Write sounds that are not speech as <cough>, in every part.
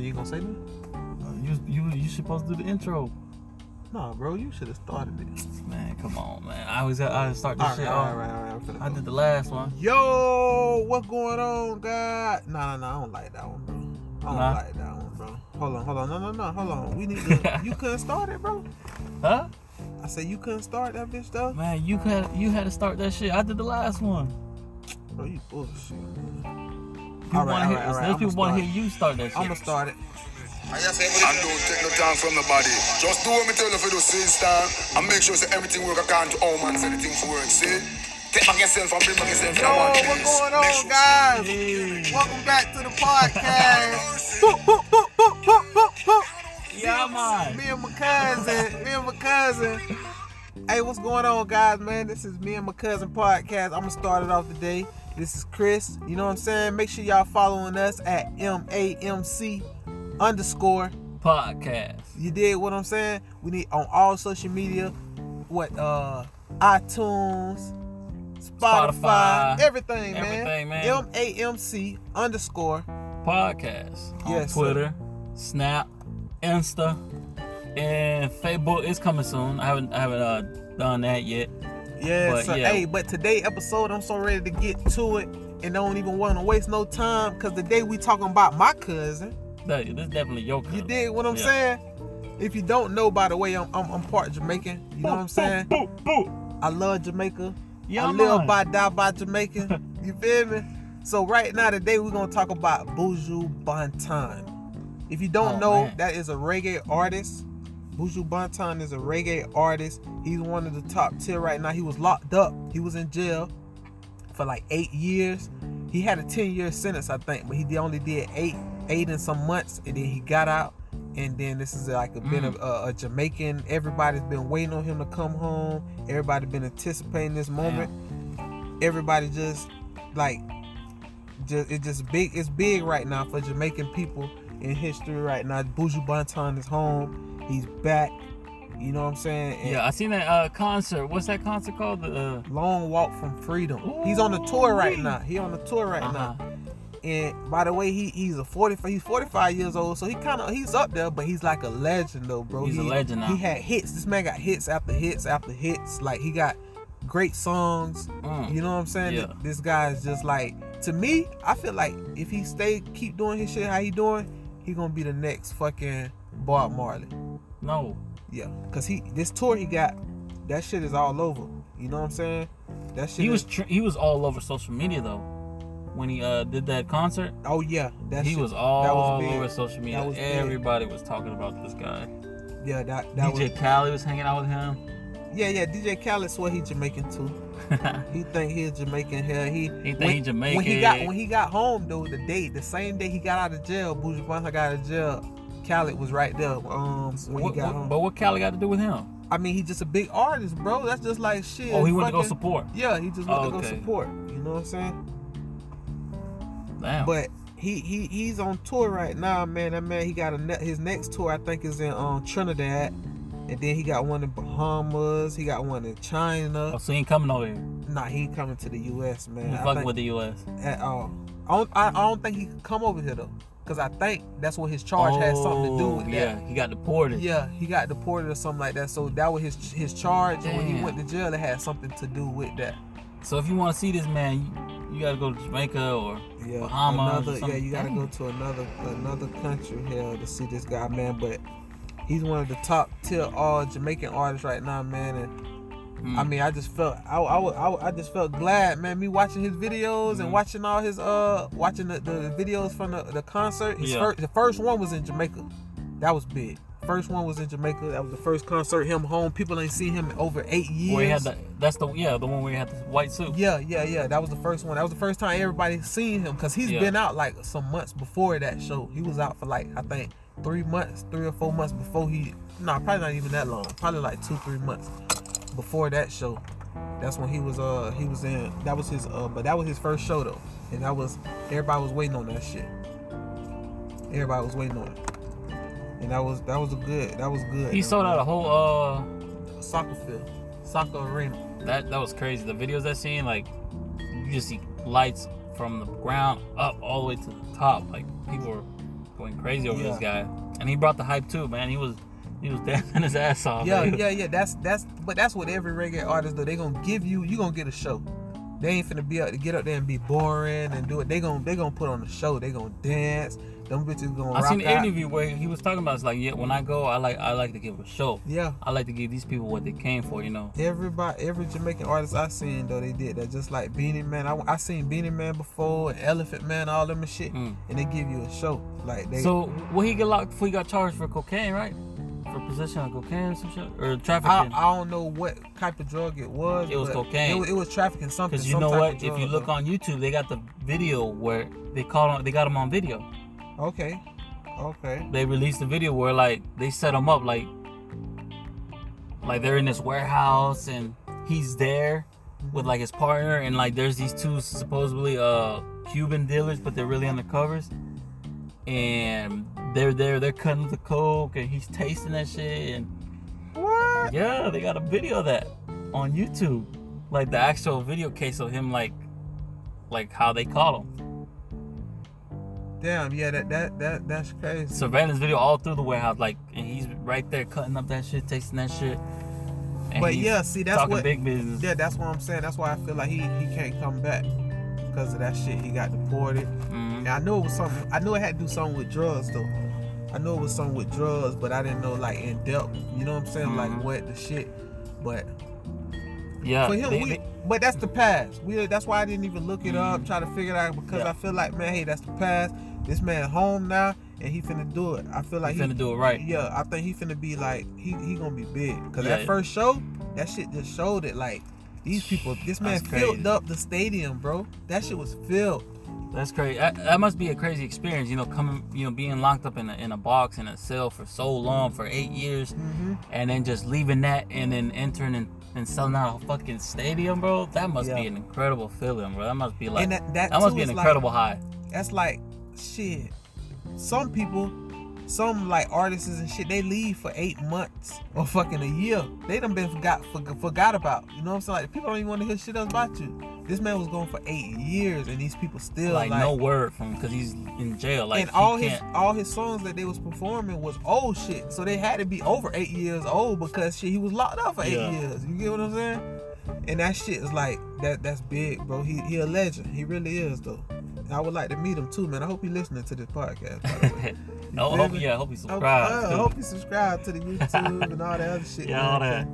you ain't gonna say nothing? Uh, you you you supposed to do the intro. Nah, bro, you should have started it. Man, come on, man. I always got I start this All right, shit all right, all right, all right. I'm finna I did the last one. Yo, what's going on, God? Nah, nah, nah, I don't like that one, bro. I don't Nah? like that one, bro. Hold on, hold on, no, no, no, hold on. We need to. <laughs> you couldn't start it, bro. Huh? I said you couldn't start that bitch though. Man, you had you had to start that shit. I did the last one. Bro, you bullshit. Man. People All right, wanna all hear, right, all right. Those people want to I'ma hear you start that shit. I'm gonna start it. And don't take no time from nobody. Just do what me tell you for the same time. And make sure say everything work according to how oh, man say the for work. See? Take back yourself and bring back yourself Yo, what's going on, sure- guys? Hey. Welcome back to the podcast. <laughs> Boop, boop, boop, boop, boop, boop, boop. Yeah, man. Me and my cousin. Me and my cousin. Hey, what's going on, guys, man? This is me and my cousin podcast. I'm gonna start it off today. This is Chris. You know what I'm saying? Make sure y'all following us at MAMC underscore. Podcast. You did what I'm saying? We need on all social media, what uh iTunes, Spotify, Spotify, everything, man. everything, man. M A M C underscore. Podcast. On Yes, sir. Twitter, Snap, Insta, and Facebook is coming soon. I haven't I haven't uh, done that yet. Yeah, But, so yeah. hey, but today episode I'm so ready to get to it and don't even want to waste no time because today we talking about my cousin. That- This is definitely your cousin. You cousin. dig what I'm Yeah. saying? If you don't know, by the way, I'm I'm, I'm part Jamaican. You know what I'm saying? Boop, boop. I love Jamaica. Yeah, I live man. by die by Jamaican. <laughs> you feel me? So right now today we're gonna talk about Buju Banton. If you don't Oh, know, man. that is a reggae artist. Buju Banton is a reggae artist. He's one of the top tier right now. He was locked up. He was in jail for like eight years. He had a 10 year sentence, I think, but he only did eight, eight and some months, and then he got out. And then this is like a been a, mm. a, a Jamaican. Everybody's been waiting on him to come home. Everybody been anticipating this moment. Everybody just like just it's just big. It's big right now for Jamaican people in history right now. Buju Banton is home. He's back. You know what I'm saying? And Yeah, I seen that uh, concert. What's that concert called? The uh, Long Walk from Freedom. He's on the tour right now. He on the tour right Uh-huh. now. And by the way, he he's a 45 he's 45 years old, so he kind of he's up there, but he's like a legend though, bro. He's a He- legend now. He had hits. This man got hits after hits after hits. Like he got great songs. Mm. You know what I'm saying? Yeah. This guy is just like to me. I feel like if he stay keep doing his shit how he doing, he gonna be the next fucking Bob Marley. No. Yeah, cause he this tour he got, that shit is all over. You know what I'm saying? That shit. He is- was tr- he was all over social media though. When he uh, did that concert, Oh yeah, that he shit- was all that was big. over social media. Was big. Everybody was talking about this guy. Yeah, that that DJ was. Khaled was hanging out with him. Yeah, yeah. DJ Khaled swear he Jamaican too. <laughs> He think he's Jamaican here. He He think when, he Jamaican. When he got when he got home though, the day the same day he got out of jail, Buju Banton got out of jail. Khaled was right there. Um, when What- he got what- home. but what Khaled got to do with him? I mean, he's just a big artist, bro. That's just like shit. Oh, he went to go support. Yeah, he just went Oh, to go support. You know what I'm saying? Damn. But he he he's on tour right now, man. That man he got a ne- his next tour I think is in um Trinidad, and then he got one in Bahamas. He got one in China. oh, so he ain't coming over here. Nah, he ain't coming to the U.S. man. He fucking with the U.S. at all. I don't I, I don't think he can come over here though, cause I think that's what his charge had something to do oh, with Oh, yeah, that. he got deported. Yeah, he got deported or something like that. So that was his his charge. And when he went to jail, it had something to do with that. So if you want to see this man, you, you gotta go to Jamaica or Yeah, Bahamas. or another yeah, you gotta go to another another country here to see this guy, man. But he's one of the top tier all Jamaican artists right now, man. And Mm. I mean, I just felt I, I, I, I just felt glad, man. Me watching his videos and Mhm. watching all his uh watching the, the videos from the, the concert. His Yeah. first, the first one was in Jamaica. That was big. First one was in Jamaica. That was the first concert. Him home. People ain't seen him in over eight years. Where he had the, that's the yeah the one where he had the white suit. Yeah, yeah, yeah. That was the first one. That was the first time everybody seen him because he's Yeah. been out like some months before that show. He was out for like I think three months, three or four months before he. Nah, probably not even that long. Probably like two, three months before that show. That's when he was uh he was in. That was his uh but that was his first show though, and that was everybody was waiting on that shit. Everybody was waiting on it, and that was that was a good. That was good. He sold out a whole uh soccer field, soccer arena. that that was crazy. The videos I seen like you just see lights from the ground up all the way to the top. Like people were going crazy over this guy, and he brought the hype too, man. He was he was dancing his ass off. Yeah, man. <laughs> yeah, yeah. That's that's but that's what every reggae artist do. They gonna give you you gonna get a show. They ain't finna be up to get up there and be boring and do it. They gonna they gonna put on a show. They gonna dance. Them bitches gonna I rock seen an interview where he was talking about it's like yeah, when I go, I like I like to give a show. Yeah. I like to give these people what they came for, you know. Everybody, every Jamaican artist I seen though, they did that. Just like Beenie Man, I, I seen Beenie Man before, and Elephant Man, all them and shit, Mm. and they give you a show. Like they, So what he get locked before he got charged for cocaine, right? For possession of cocaine or some shit or I, trafficking. I don't know what type of drug it was. It was cocaine. It, was- it was trafficking something. Because you some know what? If you look on YouTube, they got the video where they call on, they got him on video. Okay, okay. They released the video where like they set him up like like they're in this warehouse and he's there with like his partner and like there's these two supposedly uh Cuban dealers but they're really undercovers and they're there they're cutting the coke and he's tasting that shit and What? yeah they got a video of that on YouTube like the actual video case of him like like how they caught him Damn, yeah, that that that that's crazy. surveillance video all through the warehouse, like, and he's right there cutting up that shit, tasting that shit. And But yeah, see, that's what- big business. Yeah, that's what I'm saying. That's why I feel like he he can't come back because of that shit. He got deported. Mhm. And I knew it was something. I knew it had to do something with drugs though. I know it was something with drugs, but I didn't know like in depth. You know what I'm saying? Mhm. Like what the shit. But Yeah, for him, they- we, they- but that's the past. We that's why I didn't even look it up, Mhm. try to figure it out because Yeah. I feel like man, hey, that's the past. This man home now, and he finna do it. I feel like he finna do it right. Yeah, I think he finna be like he he gonna be big. Cause Yeah. that first show, that shit just showed it. Like these people, this man That's filled crazy. up the stadium, bro. That shit was filled. That's crazy. That, that must be a crazy experience, you know, coming, you know, being locked up in a, in a box in a cell for so long, for eight years, Mm-hmm. and then just leaving that and then entering and, and selling out a fucking stadium, bro. That must be an incredible feeling, bro. That must be like and that that, that must be an incredible Like, high. that's like shit. Some people, some like artists and shit, they leave for eight months or fucking a year. They done been forgot for, forgot about. You know what I'm saying? Like people don't even want to hear shit else about you. This man was going for eight years, and these people still Like, like, no word from because he's in jail. Like and all his all his songs that they was performing was old shit. So they had to be over eight years old because shit he was locked up for eight Yeah. years. You get what I'm saying? And that shit is like that that's big, bro. He he a legend. He really is though. I would like to meet him too, man. I hope he listening to this podcast. By the way. <laughs> I hope, yeah, I hope he I. I hope you subscribe to the YouTube and all that other shit. yeah, all that.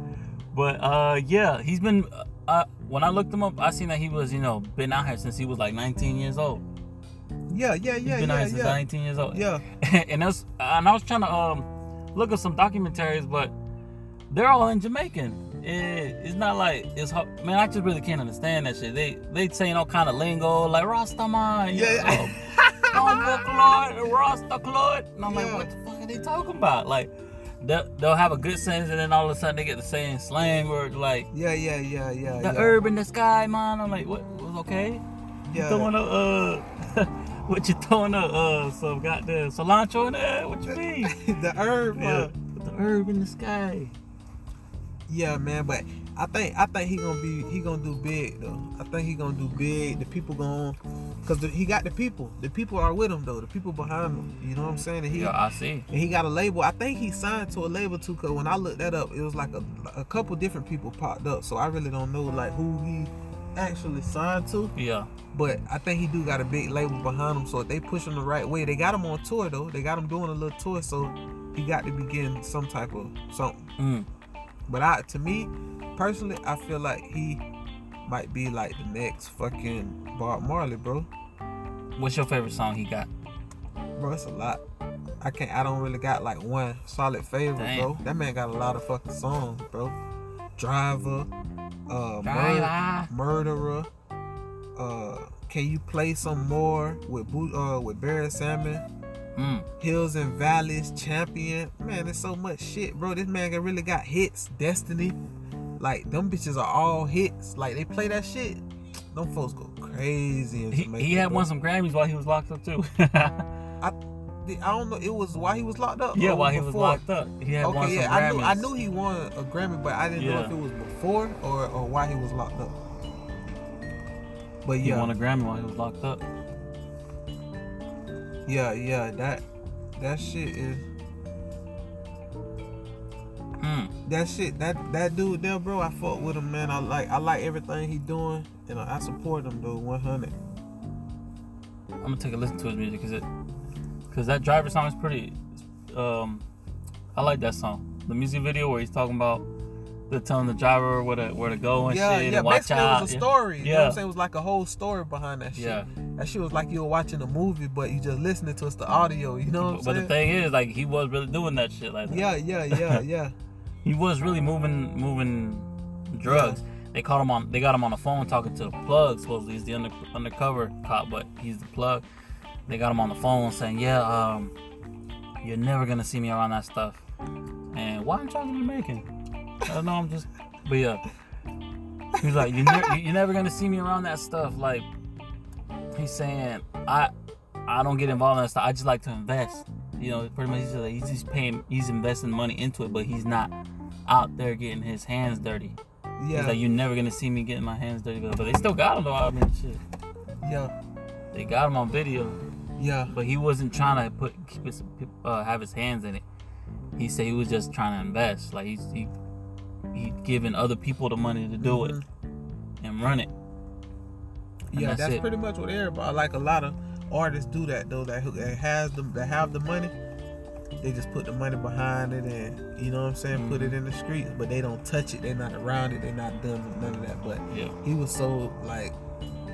But uh, yeah, he's been. Uh, when I looked him up, I seen that he was, you know, been out here since he was like 19 years old. Yeah, yeah, He's yeah, been out yeah, here since yeah. 19 years old. Yeah. <laughs> and that's and I was trying to um look at some documentaries, but they're all in Jamaican. It, it's not like it's hard. man. I just really can't understand that shit. They they saying all kind of lingo like Rastaman, you Yeah. Bongo <laughs> Rasta Claude, and I'm like, Yeah. what the fuck are they talking about? Like. They'll, they'll have a good sentence and then all of a sudden they get the saying slang words like Yeah, yeah, yeah, yeah. the yeah. herb in the sky, man. I'm like, what was okay? You Yeah. throwing a uh, <laughs> what you throwing a uh, some goddamn cilantro in there? What you mean? <laughs> the herb. yeah, uh, the herb in the sky. Yeah, man, but I think I think he gonna be he gonna do big though. I think he gonna do big. The people gonna, cause the, he got the people. The people are with him though. The people behind him. You know what I'm saying? And he Yeah, I see. and he got a label. I think he signed to a label too. Cause when I looked that up, it was like a, a couple different people popped up. So I really don't know like who he actually signed to. Yeah, But I think he do got a big label behind him. So if they push him the right way, they got him on tour though. They got him doing a little tour. So he got to begin some type of something. mm. But I, to me, personally, I feel like he might be like the next fucking Bob Marley, bro. What's your favorite song he got? Bro, it's a lot. I can't. I don't really got like one solid favorite, Damn. bro. That man got a lot of fucking songs, bro. Driver, uh, Mur- murderer. Uh, can you play some more with Bo- uh with Beres Hammond? Mm. Hills and Valleys, Champion. Man, there's so much shit, bro. This man really got hits. Destiny. Like, them bitches are all hits. Like, they play that shit. Them folks go crazy He, he had bro. won some Grammys while he was locked up too. <laughs> I, I don't know. It was while he was locked up. yeah, while he was locked up, he had won Okay, some yeah. I knew, I knew he won a Grammy, but I didn't know if it was before or, or why he was locked up. But yeah, He yeah, won a Grammy while he was locked up. Yeah, yeah. That that shit is Mm. that shit that that dude there, bro. I fuck with him, man. I like I like everything he doing, and I support him though, 100. I'm gonna take a listen to his music because it, because that driver song is pretty. Um, I like that song. The music video where he's talking about the telling the driver where to where to go and Yeah, shit yeah. and watch Basically, out. it was a Yeah. story. You know what Yeah. I'm saying? It was like a whole story behind that shit. Yeah. That shit was like you were watching a movie, but you just listening to us the audio. You know what I'm But, but the thing is, like, he was really doing that shit. Like, that. yeah, yeah, yeah, <laughs> yeah. he was really moving moving drugs. They caught him on. They got him on the phone talking to the plug. Supposedly he's the under, undercover cop, but he's the plug. They got him on the phone saying, "Yeah, um, you're never gonna see me around that stuff." And why am I'm talking Jamaican? I don't know. I'm just. But yeah, he's like, "You're, ne- you're never gonna see me around that stuff." Like he's saying, "I, I don't get involved in that stuff. I just like to invest." You know, pretty much he's just, like, he's just paying, he's investing money into it, but he's not out there getting his hands dirty. Yeah, He's like, you're never gonna see me getting my hands dirty, but they still got him though. I mean, shit, yeah, they got him on video, yeah, but he wasn't trying to put keep his uh, have his hands in it. He said he was just trying to invest, like he's he he giving other people the money to do it and run it. Yeah. that's That's, pretty much what everybody like. A lot of artists do that though. That has them that have the money. They just put the money behind it and you know what I'm saying, put it Mm-hmm. in the streets, but they don't touch it. They're not around it. They're not doing none of that. But Yeah, he was so like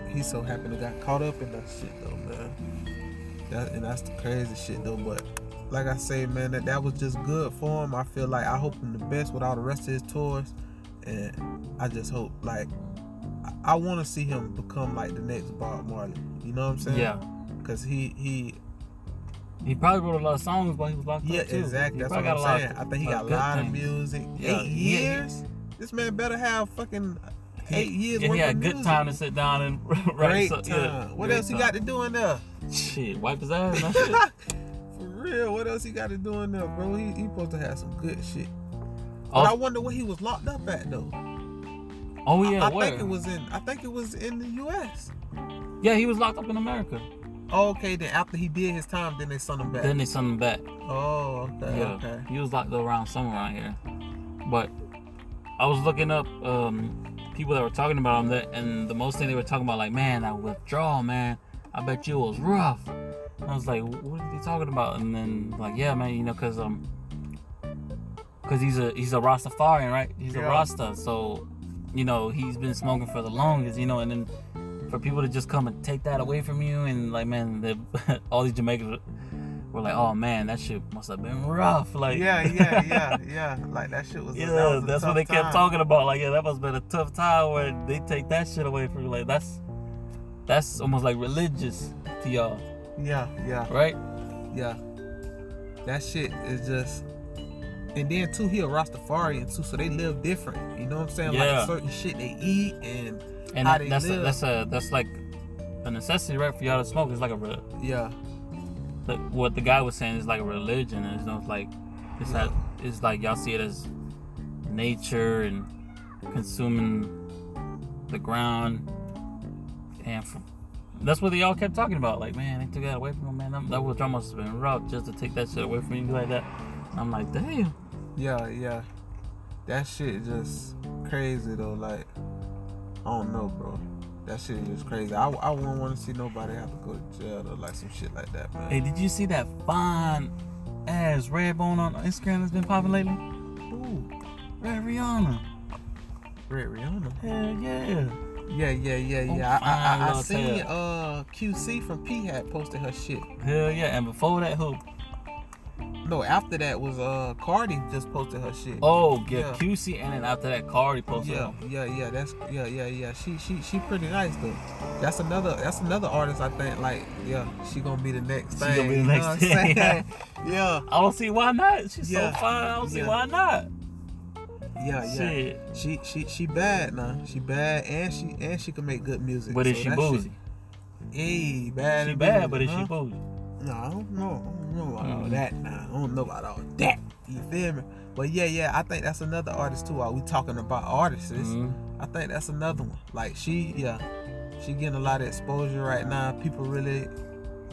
he's so happy to got caught up in that shit though, man. That, and that's the crazy shit though. But like I say, man, that that was just good for him. I feel like I hope him the best with all the rest of his tours, and I just hope like I, want to see him become like the next Bob Marley. You know what I'm saying? yeah. Cause he he He probably wrote a lot of songs while he was locked yeah up too. Yeah, exactly. He That's what I'm got a lot saying. of- I think he got a lot of music. Yeah, Eight he- years. This man better have fucking eight years Yeah, he had good music. time to sit down and <laughs> write. Great so- time. yeah, what great else he got to do in there? Shit, wipe his ass. and that shit. For real, what else he got to do in there, bro? He, he supposed to have some good shit. But Oh, I wonder where he was locked up at though. Oh yeah, I, I where? think it was in. I think it was in the U.S. Yeah, he was locked up in America. Oh, okay, then after he did his time, then they sent him back. Then they sent him back. oh, okay, Yeah, okay. he was locked around somewhere around here. But I was looking up um, people that were talking about him, that, and the most thing they were talking about, like, man, that withdrawal, man, I bet you it was rough. And I was like, what are they talking about? And then like, yeah, man, you know, cause um, cause he's a he's a Rastafarian, right? He's a Rasta, so you know he's been smoking for the longest, you know, and then for people to just come and take that away from you, and like, man, the, <laughs> all these Jamaicans were like, oh man, that shit must have been rough, like, Yeah, yeah, yeah, yeah. Like that shit was. yeah, that was that's what they kept talking about. Like, yeah, that must have been a tough time where they take that shit away from you. Like, that's that's almost like religious to y'all, Yeah, yeah, right? yeah. That shit is just. And then too, he a Rastafarian too, so they live different. You know what I'm saying? Yeah. Like certain shit they eat and And how that- they that's a, that's a that's like a necessity, right, for y'all to smoke. It's like a re- yeah, like what the guy was saying is like a religion. And it's not like it's Yeah. not it's like y'all see it as nature and consuming the ground, and that's what they all kept talking about. Like, man, they took that away from him, man. That, that withdrawal must have been rough just to take that shit away from you like that. I'm like, damn. Yeah, yeah. That shit just crazy though. Like, I don't know, bro. That shit is just crazy. I, I wouldn't want to see nobody have to go to jail or like some shit like that, man. Hey, did you see that fine ass red bone on Instagram that's been popping lately? Ooh, Red Rihanna. Red Rihanna. Hell yeah. Yeah, yeah, yeah, Oh, yeah. I, I, I, I seen uh QC from P had posted her shit. Hell yeah. And before that, who? No, after that was uh Cardi just posted her shit. Oh, yeah, Yeah. QC, and then after that, Cardi posted. yeah, yeah, yeah. That's yeah, yeah, yeah. She she she pretty nice though. That's another that's another artist I think like yeah she gonna be the next She thing. gonna be the next know what I'm thing, <laughs> yeah, I don't see why not. She's Yeah. so fine. I don't see why not. yeah, yeah. Shit. She she she bad now. She bad and she and she can make good music. But is So she that boozy? shit- Hey, bad. She bad, bougie, but is she bougie? No, I don't know. I don't know about all Mhm. that now. I don't know about all that. You feel me? But yeah, yeah, I think that's another artist too. While we talking about artists, Mhm. I think that's another one. Like she, yeah, she getting a lot of exposure right now. People really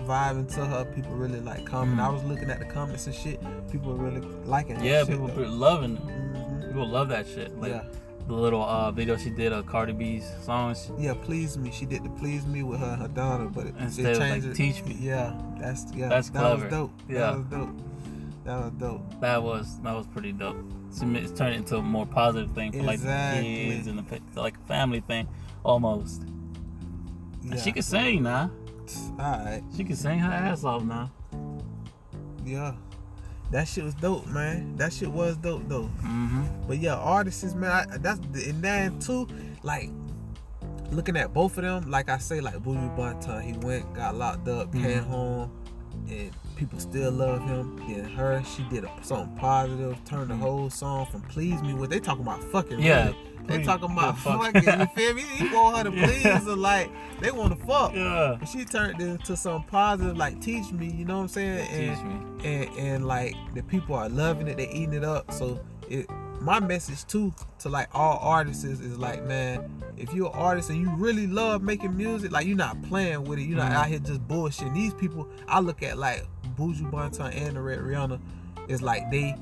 vibing to her. People really like commenting. Mhm. I was looking at the comments and shit. People really liking Yeah, shit, people be loving it. Mhm. People love that shit. Like Yeah. The little uh, video she did of Cardi B's songs. Yeah, please me. She did the please me with her and her daughter, but it, Instead it of, like, changed it. teach me. Yeah, that's yeah. That's that clever. was dope. Yeah. That was dope. That was dope. That was that was pretty dope. It's, it's turned into a more positive thing for like the kids and the like a family thing almost. Yeah. And She can sing now. Alright. She can sing her ass off now. Yeah. That shit was dope, man. That shit was dope though. Mm-hmm. But yeah, artists, man, I, that's and then too, like looking at both of them, like I say, like Buju Banton, he went, got locked up, came Mhm. home, and people still love him. Then her, she did a, something positive, turned the whole song from "Please Me" with they talking about fucking. Yeah, really. They talking about yeah, fuck. fucking. You feel me? He want her to <laughs> Yeah. please her, like they want to fuck. Yeah. But she turned it into something positive, like teach me. You know what I'm saying? And, Teach me. and and like the people are loving it, they eating it up. So it my message too to like all artists is, is like, man, if you're an artist and you really love making music, like you're not playing with it, you're not Mhm. out here just bullshit. These people, I look at like Buju Banton and the Red Rihanna, is like they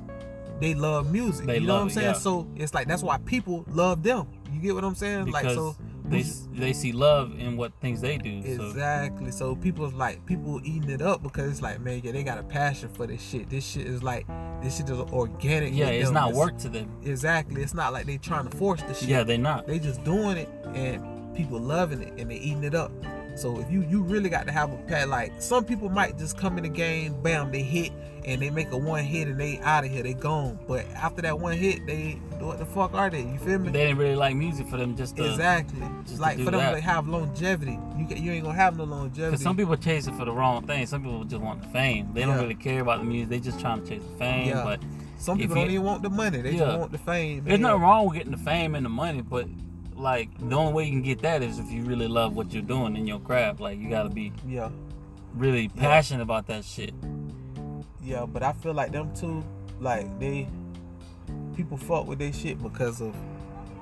they love music. They you know what I'm it, saying? yeah. So it's like that's why people love them. You get what I'm saying? Because like so they they see love in what things they do. So Exactly. So people's like people eating it up because it's like, man, yeah, they got a passion for this shit. This shit is like this shit is organic. yeah, it's them. not work to them. Exactly. It's not like they trying to force the shit. Yeah, they not. They just doing it and people loving it and they eating it up. So if you you really got to have a pet like some people might just come in the game, bam, they hit and they make a one hit and they out of here, they gone. But after that one hit, they what the fuck are they? You feel me? They didn't really like music for them just to. exactly. just like for them that. to have longevity. You you ain't gonna have no longevity. Because some people chase it for the wrong thing. Some people just want the fame. They don't really care about the music. They just trying to chase the fame. Yeah. But Some people you- don't even want the money; they Yeah. just want the fame. there's nothing wrong with getting the fame and the money. But like the only way you can get that is if you really love what you're doing in your craft. Like you gotta be Yeah, really passionate about that shit. yeah, but I feel like them two, like they, people fuck with their shit because of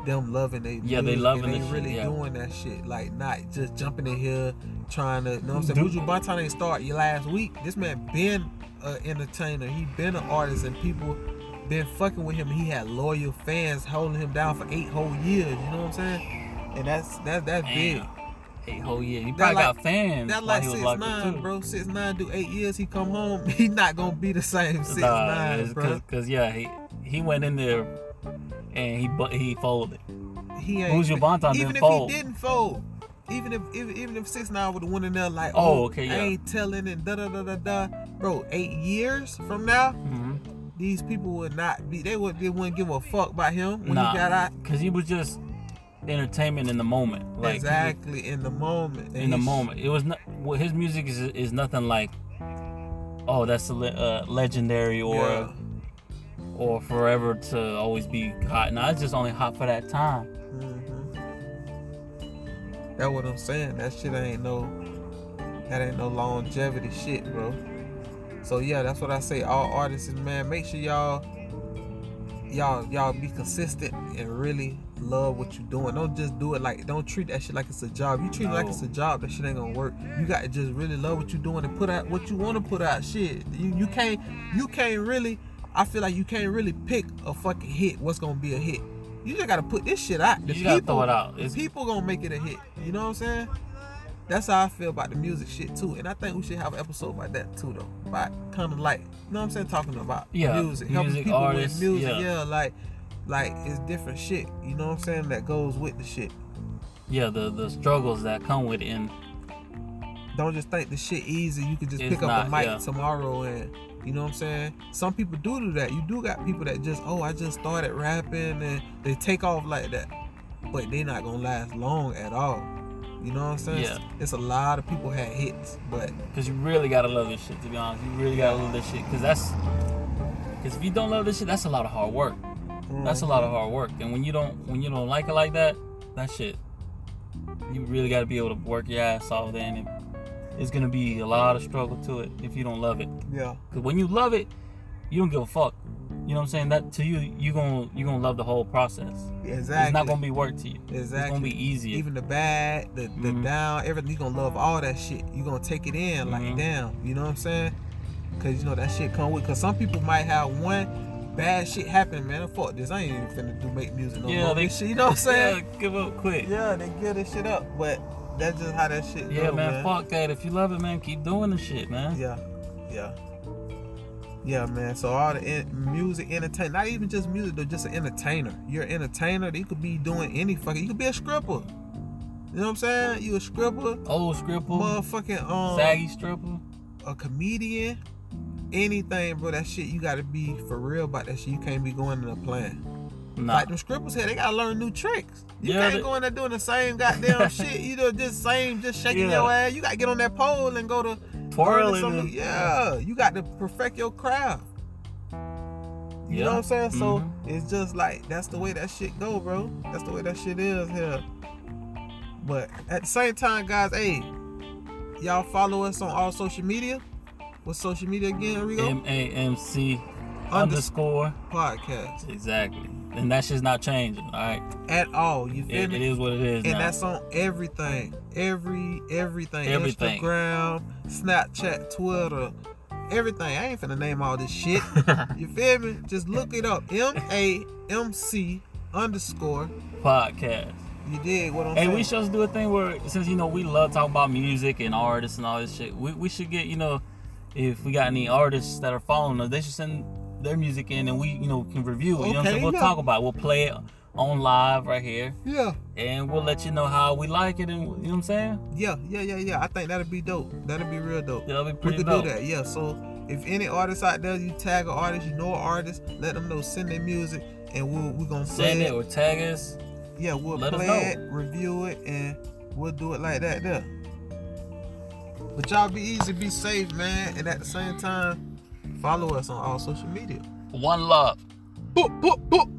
them loving they Yeah, they loving and the they shit, really yeah. doing that shit. Like not just jumping in here trying to. You know what I'm saying? Buju Banton ain't start last week. This man been an entertainer. He been an artist, and people been fucking with him. He had loyal fans holding him down for eight whole years. You know what I'm saying? And that's that that's big. Eight whole years. He That probably like- got fans That like six nine, bro. Six nine do eight years. He come home. <laughs> He not gonna be the same six Nah, nine, bro. cause, 'cause, yeah, he he went in there and he he folded. He ain't. Buju Banton even didn't if fold. he didn't fold, even if even, even if six nine would have went in there like, Oh, oh, okay, yeah. I ain't telling and da da da da da, bro. Eight years from now, hmm these people would not be. They would. They wouldn't give a fuck about him when Nah, he got out. cause he was just entertainment in the moment. Like was- exactly in the moment. And in the moment. It was not. Well, his music is is nothing like. Oh, that's a uh, legendary or Yeah. or forever to always be hot. Now it's just only hot for that time. Mhm. That's what I'm saying. That shit ain't no. That ain't no longevity shit, bro. So yeah, that's what I say. All artists, man, make sure y'all, y'all, y'all be consistent and really love what you're doing. Don't just do it like. Don't treat that shit like it's a job. You treat it like it's a job. That shit ain't gonna work. You got to just really love what you're doing and put out what you want to put out. Shit, you you can't you can't really. I feel like you can't really pick a fucking hit. What's gonna be a hit? You just gotta put this shit out. The You gotta throw it out. It's- people gonna make it a hit. You know what I'm saying? That's how I feel about the music shit too. And I think we should have an episode about that too though. About kind of like, you know what I'm saying, talking about Yeah, music, helping music, people artists, with music. yeah. Yeah. like like it's different shit. You know what I'm saying? That goes with the shit. Yeah, the the struggles that come with it, and Don't just think the shit easy. You can just pick up not, a mic yeah. tomorrow and you know what I'm saying? Some people do do that. You do got people that just, oh, I just started rapping and they take off like that. But they not gonna last long at all. You know what I'm saying? Yeah. It's a lot of people had hits, but because you really gotta love this shit. To be honest, you really gotta love this shit, because that's because if you don't love this shit, that's a lot of hard work. That's a lot of mm-hmm. hard work, and when you don't when you don't like it like that, that shit, you really gotta be able to work your ass off. Then it, it's gonna be a lot of struggle to it if you don't love it. yeah. Cause when you love it, you don't give a fuck. You know what I'm saying? That to you, you gonna you gonna love the whole process. Exactly. It's not gonna be work to you. Exactly. It's gonna be easier. Even the bad, the the Mhm. down, everything. You gonna love all that shit. You gonna take it in like Mhm. damn. You know what I'm saying? Cause you know that shit come with. Cause some people might have one bad shit happen, man. Fuck this. I ain't even finna do make music no more. Yeah, more. they- shit, you know what I'm saying? Yeah, give up quick. Yeah, they give this shit up, but that's just how that shit Yeah, go, man, man. fuck that. If you love it, man, keep doing the shit, man. Yeah, yeah, yeah, man. So all the en- music, entertain, not even just music, though, just an entertainer. You're an entertainer. You could be doing any fucking. You could be a stripper. You know what I'm saying? You a stripper, Old stripper, motherfucking um, saggy stripper. a comedian, anything, bro. That shit you gotta be for real about that shit. You can't be going in a plan. Nah. Like them strippers here, they gotta learn new tricks. You Yeah, can't they- go in there doing the same goddamn <laughs> shit. You know, just same, just shaking Yeah. your ass. You gotta get on that pole and go to Learning something. Yeah, you got to perfect your craft. You Yeah. know what I'm saying? So Mhm. it's just like that's the way that shit go, bro. That's the way that shit is here. But at the same time, guys, hey, y'all follow us on all social media. What's social media again, Rigo? M A M C underscore. Podcast Exactly. And that's just not changing, all right? at all. You feel It, me? it is what it is and now. that's on everything, every everything, Everything. Instagram, Snapchat, Twitter, everything. I ain't finna name all this shit. <laughs> you feel me? Just look it up. M A M C underscore. Podcast. You did what I'm Hey, saying? we should do a thing where since you know we love talking about music and artists and all this shit, we, we should get, you know, if we got any artists that are following us, they should send their music in and we, you know, can review it. You know what I'm Okay, saying? We'll talk about it. We'll play it on live right here. yeah, And we'll let you know how we like it and you know what I'm saying? yeah, yeah, yeah, yeah. I think that'd be dope. That'd be real dope. That'll be we pretty could dope. do that. Yeah. So if any artists out there, you tag an artist, you know an artist, let them know. Send their music, and we'll we're gonna play Send it. it or tag us. Yeah, we'll Let play know. it, review it, and we'll do it like that there. But y'all be easy, be safe, man, and at the same time, follow us on all social media. One love. Boop, boop, boop.